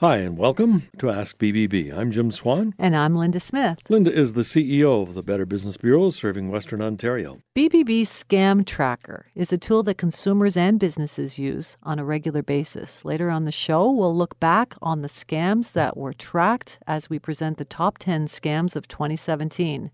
Hi, and welcome to Ask BBB. I'm Jim Swan. And I'm Linda Smith. Linda is the CEO of the Better Business Bureau serving Western Ontario. BBB Scam Tracker is a tool that consumers and businesses use on a regular basis. Later on the show, we'll look back on the scams that were tracked as we present the top 10 scams of 2017.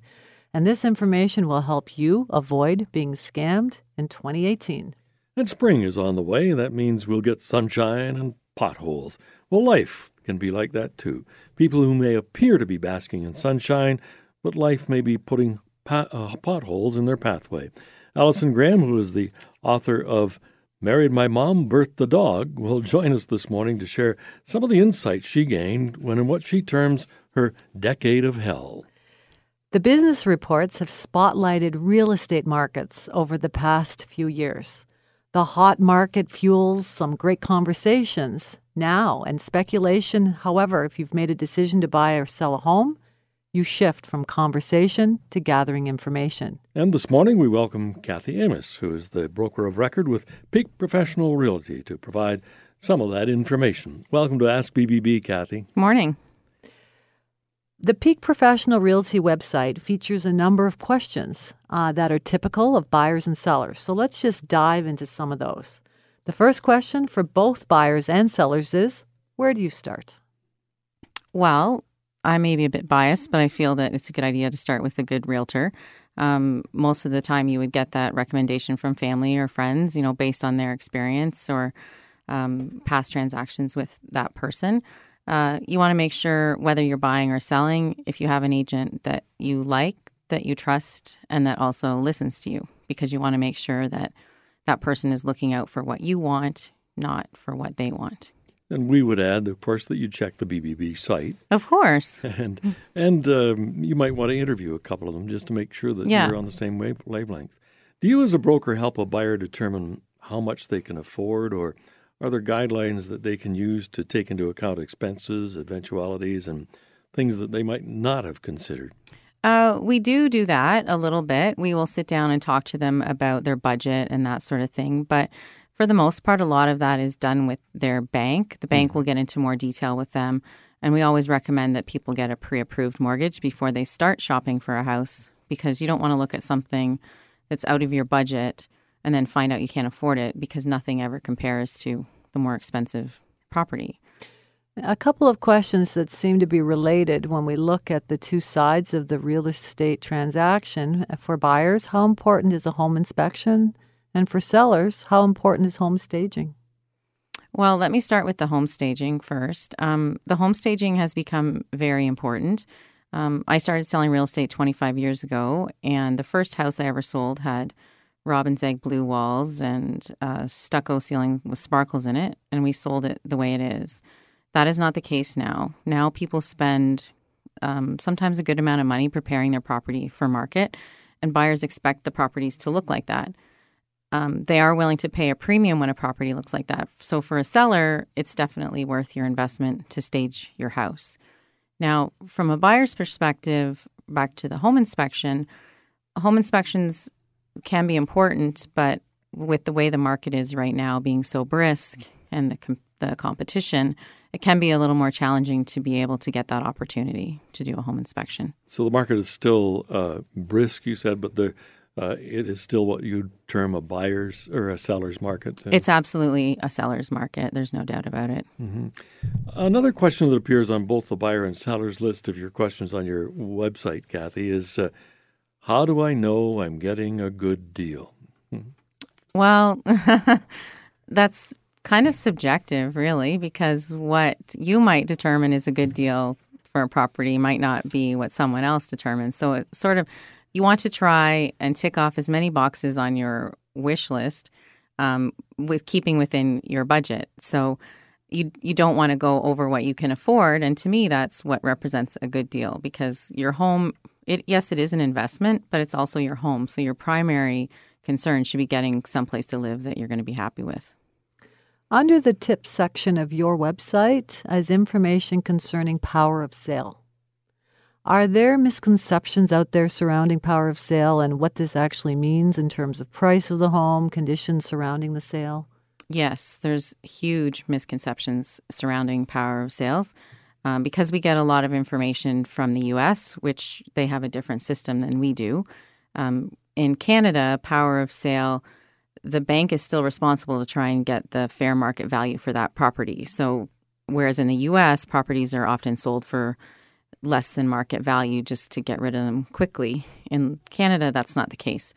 And this information will help you avoid being scammed in 2018. And spring is on the way. That means we'll get sunshine and potholes. Well, life can be like that too. People who may appear to be basking in sunshine, but life may be putting uh, potholes in their pathway. Allison Graham, who is the author of Married My Mom, Birthed the Dog, will join us this morning to share some of the insights she gained when in what she terms her decade of hell. The business reports have spotlighted real estate markets over the past few years. The hot market fuels some great conversations now and speculation. However, if you've made a decision to buy or sell a home, you shift from conversation to gathering information. And this morning we welcome Kathy Amos, who is the broker of record with Peak Professional Realty, to provide some of that information. Welcome to Ask BBB, Kathy. Morning. The Peak Professional Realty website features a number of questions uh, that are typical of buyers and sellers. So let's just dive into some of those. The first question for both buyers and sellers is Where do you start? Well, I may be a bit biased, but I feel that it's a good idea to start with a good realtor. Um, most of the time, you would get that recommendation from family or friends, you know, based on their experience or um, past transactions with that person. Uh, you want to make sure whether you're buying or selling, if you have an agent that you like, that you trust, and that also listens to you, because you want to make sure that that person is looking out for what you want, not for what they want. And we would add, of course, that you check the BBB site. Of course. And and um, you might want to interview a couple of them just to make sure that yeah. you're on the same wavelength. Do you, as a broker, help a buyer determine how much they can afford or are there guidelines that they can use to take into account expenses, eventualities, and things that they might not have considered? Uh, we do do that a little bit. We will sit down and talk to them about their budget and that sort of thing. But for the most part, a lot of that is done with their bank. The bank mm-hmm. will get into more detail with them. And we always recommend that people get a pre approved mortgage before they start shopping for a house because you don't want to look at something that's out of your budget and then find out you can't afford it because nothing ever compares to the more expensive property. A couple of questions that seem to be related when we look at the two sides of the real estate transaction. For buyers, how important is a home inspection? And for sellers, how important is home staging? Well, let me start with the home staging first. Um, the home staging has become very important. Um, I started selling real estate 25 years ago, and the first house I ever sold had robin's egg blue walls and uh, stucco ceiling with sparkles in it, and we sold it the way it is. That is not the case now. Now people spend um, sometimes a good amount of money preparing their property for market, and buyers expect the properties to look like that. Um, they are willing to pay a premium when a property looks like that. So for a seller, it's definitely worth your investment to stage your house. Now, from a buyer's perspective, back to the home inspection, home inspections can be important, but with the way the market is right now being so brisk and the com- the competition, it can be a little more challenging to be able to get that opportunity to do a home inspection. So the market is still uh, brisk, you said, but the uh, it is still what you'd term a buyer's or a seller's market. It's absolutely a seller's market. There's no doubt about it. Mm-hmm. Another question that appears on both the buyer and seller's list of your questions on your website, Kathy, is uh, how do I know I'm getting a good deal? Hmm. Well, that's kind of subjective, really, because what you might determine is a good deal for a property might not be what someone else determines. So it's sort of you want to try and tick off as many boxes on your wish list um, with keeping within your budget. So you you don't want to go over what you can afford, and to me, that's what represents a good deal because your home it yes, it is an investment, but it's also your home. So your primary concern should be getting someplace to live that you're going to be happy with. Under the tips section of your website is information concerning power of sale. Are there misconceptions out there surrounding power of sale and what this actually means in terms of price of the home, conditions surrounding the sale? Yes, there's huge misconceptions surrounding power of sales. Um, because we get a lot of information from the US, which they have a different system than we do. Um, in Canada, power of sale, the bank is still responsible to try and get the fair market value for that property. So, whereas in the US, properties are often sold for less than market value just to get rid of them quickly. In Canada, that's not the case.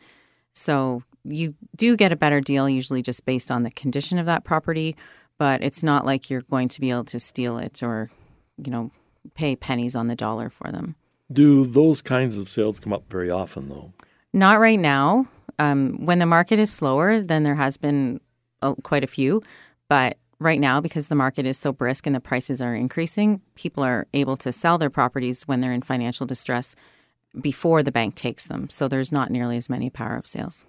So, you do get a better deal, usually just based on the condition of that property, but it's not like you're going to be able to steal it or you know, pay pennies on the dollar for them. Do those kinds of sales come up very often, though? Not right now. Um, when the market is slower, then there has been uh, quite a few. But right now, because the market is so brisk and the prices are increasing, people are able to sell their properties when they're in financial distress before the bank takes them. So there's not nearly as many power of sales.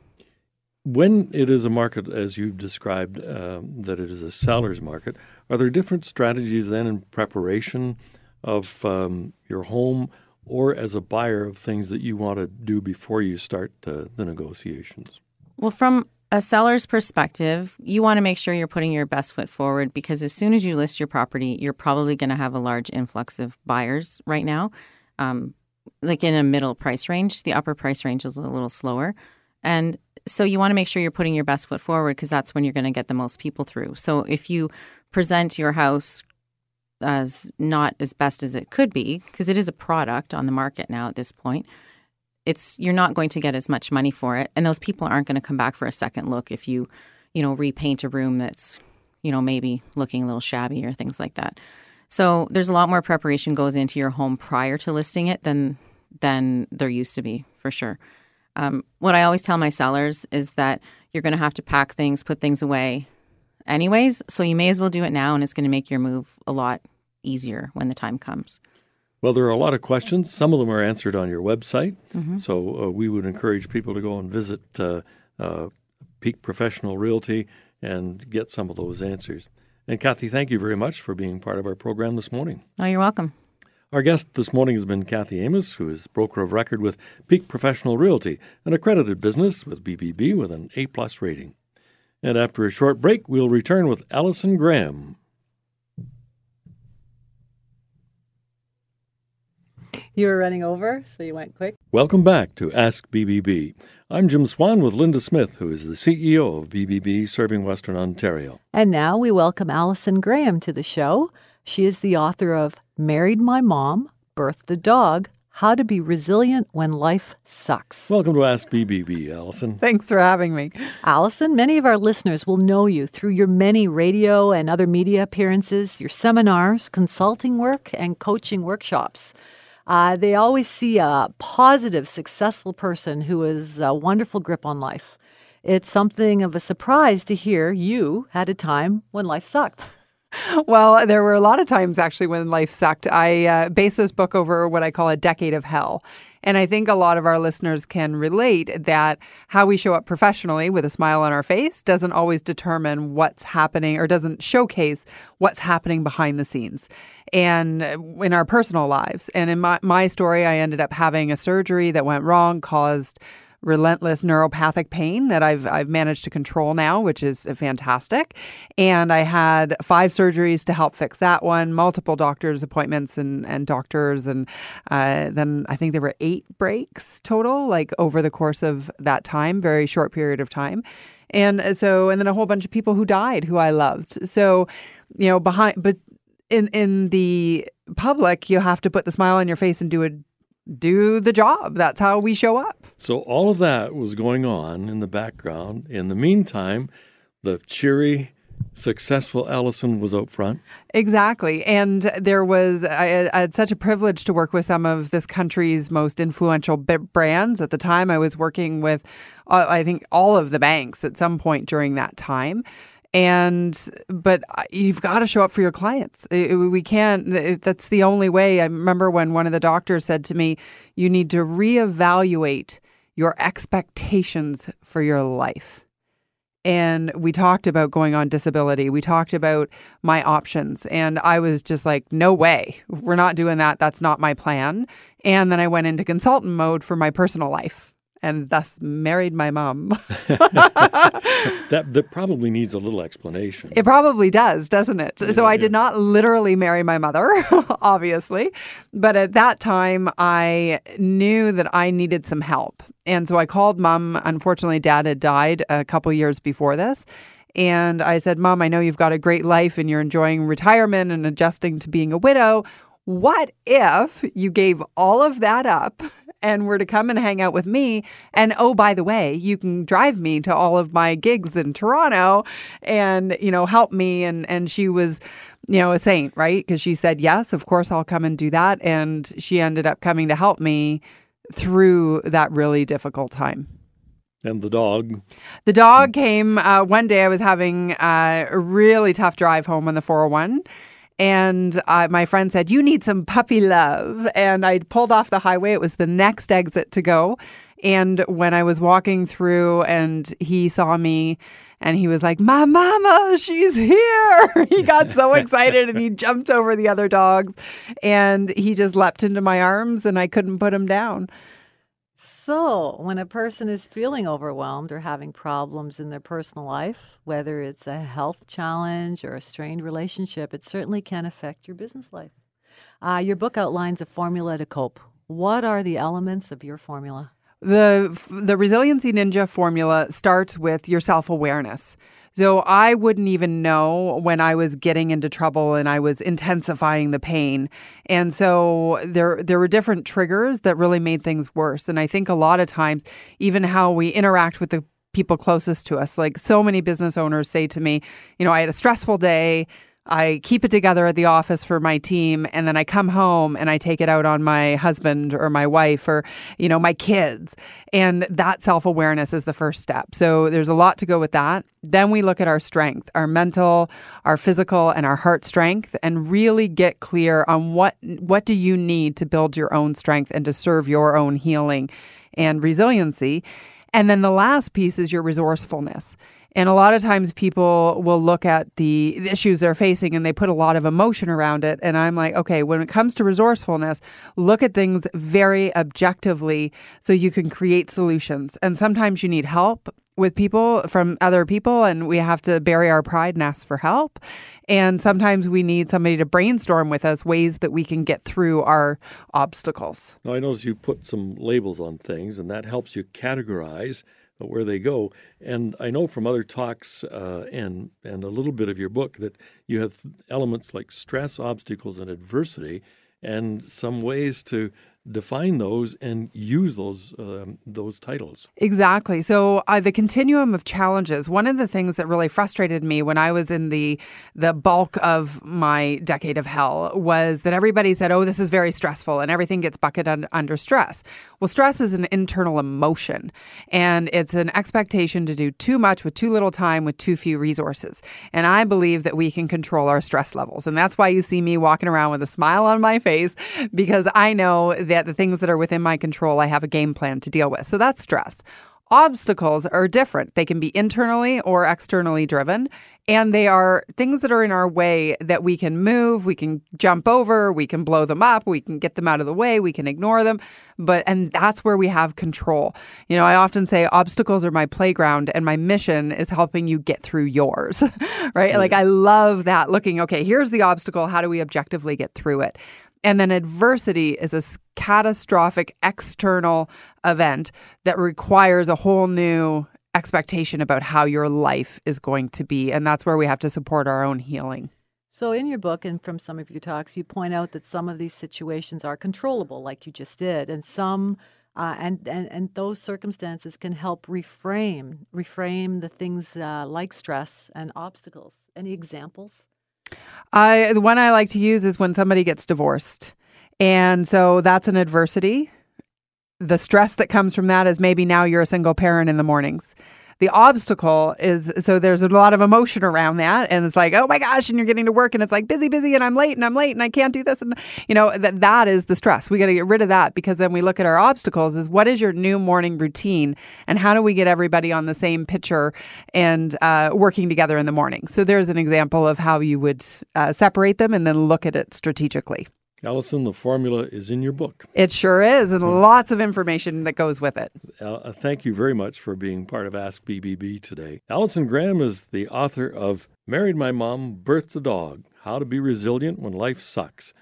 When it is a market, as you've described, uh, that it is a seller's market, are there different strategies then in preparation of um, your home or as a buyer of things that you want to do before you start uh, the negotiations? Well, from a seller's perspective, you want to make sure you're putting your best foot forward because as soon as you list your property, you're probably going to have a large influx of buyers right now. Um, like in a middle price range, the upper price range is a little slower. And so you want to make sure you're putting your best foot forward because that's when you're going to get the most people through. So if you present your house as not as best as it could be because it is a product on the market now at this point it's you're not going to get as much money for it and those people aren't going to come back for a second look if you you know repaint a room that's you know maybe looking a little shabby or things like that so there's a lot more preparation goes into your home prior to listing it than than there used to be for sure um, what i always tell my sellers is that you're going to have to pack things put things away anyways. So you may as well do it now, and it's going to make your move a lot easier when the time comes. Well, there are a lot of questions. Some of them are answered on your website. Mm-hmm. So uh, we would encourage people to go and visit uh, uh, Peak Professional Realty and get some of those answers. And Kathy, thank you very much for being part of our program this morning. Oh, you're welcome. Our guest this morning has been Kathy Amos, who is broker of record with Peak Professional Realty, an accredited business with BBB with an A plus rating. And after a short break, we'll return with Allison Graham. You were running over, so you went quick. Welcome back to Ask BBB. I'm Jim Swan with Linda Smith, who is the CEO of BBB serving Western Ontario. And now we welcome Allison Graham to the show. She is the author of Married My Mom, Birthed a Dog, how to Be Resilient When Life Sucks. Welcome to Ask BBB, Allison. Thanks for having me. Allison, many of our listeners will know you through your many radio and other media appearances, your seminars, consulting work, and coaching workshops. Uh, they always see a positive, successful person who has a wonderful grip on life. It's something of a surprise to hear you had a time when life sucked. Well, there were a lot of times actually when life sucked. I uh, base this book over what I call a decade of hell. And I think a lot of our listeners can relate that how we show up professionally with a smile on our face doesn't always determine what's happening or doesn't showcase what's happening behind the scenes and in our personal lives. And in my, my story, I ended up having a surgery that went wrong, caused relentless neuropathic pain that I've I've managed to control now, which is fantastic. And I had five surgeries to help fix that one, multiple doctors' appointments and and doctors, and uh, then I think there were eight breaks total, like over the course of that time, very short period of time. And so, and then a whole bunch of people who died who I loved. So, you know, behind, but in in the public, you have to put the smile on your face and do a do the job. That's how we show up. So all of that was going on in the background. In the meantime, the cheery, successful Allison was out front. Exactly. And there was, I, I, had such a privilege to work with some of this country's most influential brands. At the time, I was working with, uh, I think, all of the banks at some point during that time and but you've got to show up for your clients. We can't that's the only way. I remember when one of the doctors said to me you need to reevaluate your expectations for your life. And we talked about going on disability. We talked about my options. And i was just like no way. We're not doing that. That's not my plan. And then i went into consultant mode for my personal life and thus married my mom. that that probably needs a little explanation. It probably does, doesn't it? Yeah, so I yeah. did not literally marry my mother, obviously, but at that time I knew that I needed some help. And so I called mom. Unfortunately, dad had died a couple years before this. And I said, Mom, I know you've got a great life and you're enjoying retirement and adjusting to being a widow. What if you gave all of that up and were to come and hang out with me? And oh, by the way, you can drive me to all of my gigs in Toronto and, you know, help me. And, and she was, you know, a saint, right? Because she said, yes, of course, I'll come and do that. And she ended up coming to help me through that really difficult time. And the dog? The dog came uh, one day. I was having uh, a really tough drive home on the 401 and uh, my friend said, You need some puppy love. And I pulled off the highway. It was the next exit to go. And when I was walking through and he saw me, and he was like, My mama, she's here. he got so excited and he jumped over the other dogs and he just leapt into my arms and I couldn't put him down. So, when a person is feeling overwhelmed or having problems in their personal life, whether it's a health challenge or a strained relationship, it certainly can affect your business life. Uh, your book outlines a formula to cope. What are the elements of your formula? The the resiliency ninja formula starts with your self-awareness. So I wouldn't even know when I was getting into trouble and I was intensifying the pain. And so there there were different triggers that really made things worse. And I think a lot of times even how we interact with the people closest to us, like so many business owners say to me, you know, I had a stressful day, I keep it together at the office for my team and then I come home and I take it out on my husband or my wife or you know my kids and that self-awareness is the first step. So there's a lot to go with that. Then we look at our strength, our mental, our physical and our heart strength and really get clear on what what do you need to build your own strength and to serve your own healing and resiliency. And then the last piece is your resourcefulness. And a lot of times people will look at the issues they're facing and they put a lot of emotion around it. And I'm like, okay, when it comes to resourcefulness, look at things very objectively so you can create solutions. And sometimes you need help with people from other people and we have to bury our pride and ask for help. And sometimes we need somebody to brainstorm with us ways that we can get through our obstacles. Now, I notice you put some labels on things and that helps you categorize where they go. And I know from other talks uh, and and a little bit of your book that you have elements like stress, obstacles, and adversity, and some ways to define those and use those um, those titles. Exactly. So uh, the continuum of challenges. One of the things that really frustrated me when I was in the the bulk of my decade of hell was that everybody said, "Oh, this is very stressful," and everything gets bucketed un- under stress. Well, stress is an internal emotion, and it's an expectation to do too much with too little time with too few resources. And I believe that we can control our stress levels, and that's why you see me walking around with a smile on my face because I know that the things that are within my control, I have a game plan to deal with. So that's stress. Obstacles are different. They can be internally or externally driven, and they are things that are in our way that we can move, we can jump over, we can blow them up, we can get them out of the way, we can ignore them. But, and that's where we have control. You know, I often say obstacles are my playground, and my mission is helping you get through yours, right? Like, mm. I love that looking, okay, here's the obstacle. How do we objectively get through it? And then adversity is a catastrophic external event that requires a whole new expectation about how your life is going to be. And that's where we have to support our own healing. So, in your book and from some of your talks, you point out that some of these situations are controllable, like you just did, and some. Uh, and, and and those circumstances can help reframe reframe the things uh, like stress and obstacles. Any examples? I the one I like to use is when somebody gets divorced. And so that's an adversity. The stress that comes from that is maybe now you're a single parent in the mornings the obstacle is so there's a lot of emotion around that. And it's like oh my gosh and you're getting to work and it's like busy busy and i'm late and i'm late and i can't do this. And you know that that is the stress. We got to get rid of that because then we look at our obstacles is what is your new morning routine and how do we get everybody on the same picture and uh, working together in the morning? So there's an example of how you would uh, separate them and then look at it strategically Allison, the formula is in your book. It sure is, and lots of information that goes with it. Uh, thank you very much for being part of Ask BBB today. Allison Graham is the author of Married My Mom, Birthed a Dog How to Be Resilient When Life Sucks.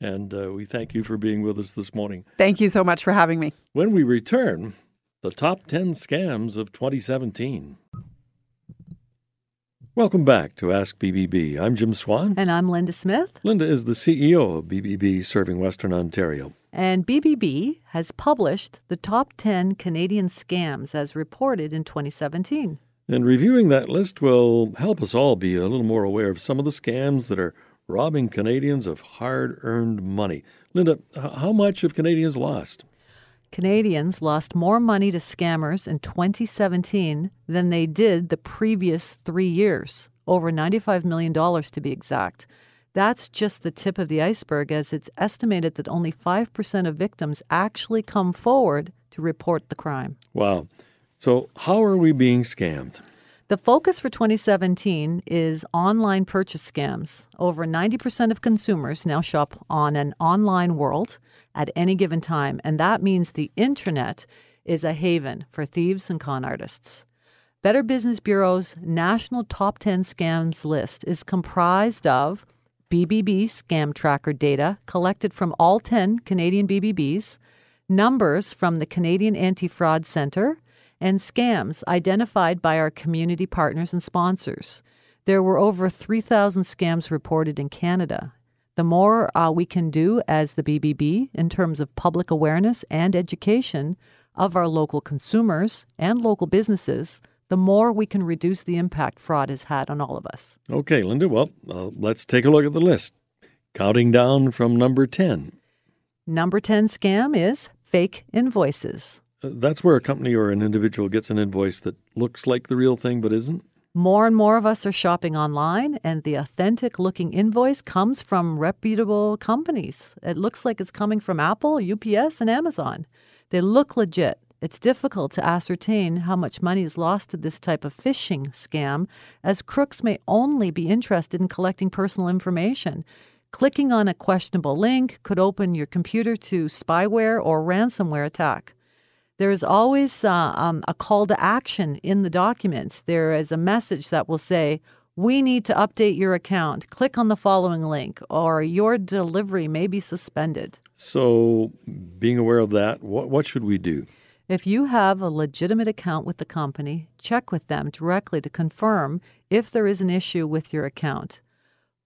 And uh, we thank you for being with us this morning. Thank you so much for having me. When we return, the top 10 scams of 2017. Welcome back to Ask BBB. I'm Jim Swan. And I'm Linda Smith. Linda is the CEO of BBB serving Western Ontario. And BBB has published the top 10 Canadian scams as reported in 2017. And reviewing that list will help us all be a little more aware of some of the scams that are robbing Canadians of hard earned money. Linda, how much have Canadians lost? Canadians lost more money to scammers in 2017 than they did the previous three years, over $95 million to be exact. That's just the tip of the iceberg, as it's estimated that only 5% of victims actually come forward to report the crime. Wow. So, how are we being scammed? The focus for 2017 is online purchase scams. Over 90% of consumers now shop on an online world at any given time, and that means the internet is a haven for thieves and con artists. Better Business Bureau's national top 10 scams list is comprised of BBB scam tracker data collected from all 10 Canadian BBBs, numbers from the Canadian Anti Fraud Centre, and scams identified by our community partners and sponsors. There were over 3,000 scams reported in Canada. The more uh, we can do as the BBB in terms of public awareness and education of our local consumers and local businesses, the more we can reduce the impact fraud has had on all of us. Okay, Linda, well, uh, let's take a look at the list. Counting down from number 10. Number 10 scam is fake invoices. That's where a company or an individual gets an invoice that looks like the real thing but isn't? More and more of us are shopping online, and the authentic looking invoice comes from reputable companies. It looks like it's coming from Apple, UPS, and Amazon. They look legit. It's difficult to ascertain how much money is lost to this type of phishing scam, as crooks may only be interested in collecting personal information. Clicking on a questionable link could open your computer to spyware or ransomware attack. There is always uh, um, a call to action in the documents. There is a message that will say, we need to update your account. Click on the following link, or your delivery may be suspended. So, being aware of that, what, what should we do? If you have a legitimate account with the company, check with them directly to confirm if there is an issue with your account.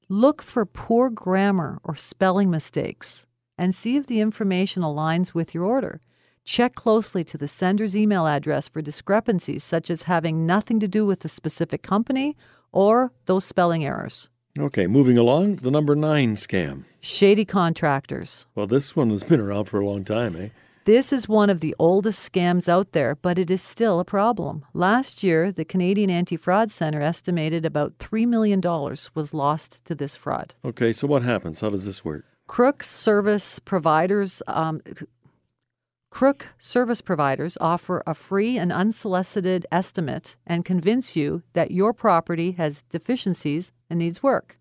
Look for poor grammar or spelling mistakes and see if the information aligns with your order. Check closely to the sender's email address for discrepancies such as having nothing to do with the specific company or those spelling errors. Okay, moving along, the number nine scam. Shady contractors. Well, this one has been around for a long time, eh? This is one of the oldest scams out there, but it is still a problem. Last year, the Canadian Anti Fraud Centre estimated about $3 million was lost to this fraud. Okay, so what happens? How does this work? Crooks service providers um, Crook service providers offer a free and unsolicited estimate and convince you that your property has deficiencies and needs work.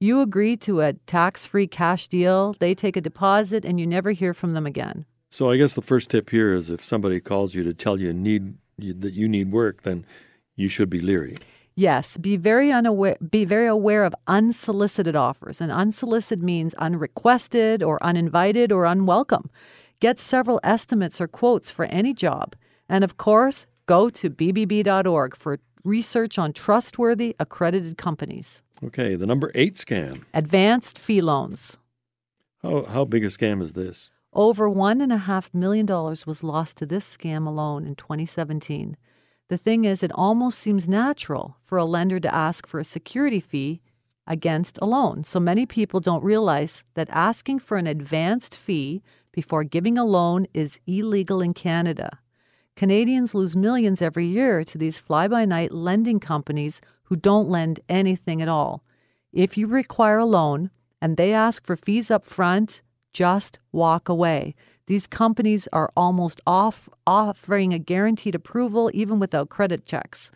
You agree to a tax free cash deal, they take a deposit, and you never hear from them again. So, I guess the first tip here is if somebody calls you to tell you need you, that you need work, then you should be leery. Yes, be very unaware be very aware of unsolicited offers. And unsolicited means unrequested or uninvited or unwelcome. Get several estimates or quotes for any job. And of course, go to bbb.org for research on trustworthy, accredited companies. Okay, the number eight scam advanced fee loans. How, how big a scam is this? Over $1.5 million was lost to this scam alone in 2017. The thing is, it almost seems natural for a lender to ask for a security fee against a loan. So many people don't realize that asking for an advanced fee before giving a loan is illegal in Canada. Canadians lose millions every year to these fly by night lending companies who don't lend anything at all. If you require a loan and they ask for fees up front, just walk away. These companies are almost off offering a guaranteed approval even without credit checks.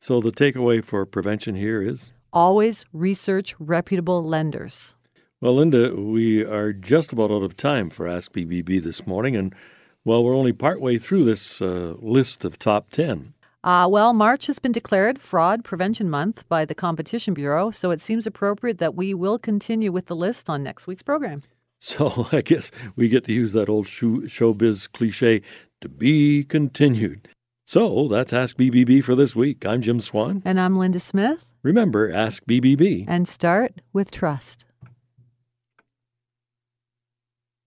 So the takeaway for prevention here is always research reputable lenders. Well, Linda, we are just about out of time for Ask BBB this morning, and well, we're only partway through this uh, list of top 10. Uh, well, March has been declared Fraud Prevention Month by the Competition Bureau, so it seems appropriate that we will continue with the list on next week's program. So I guess we get to use that old show, showbiz cliche to be continued. So that's Ask BBB for this week. I'm Jim Swan. And I'm Linda Smith. Remember, ask BBB. And start with trust.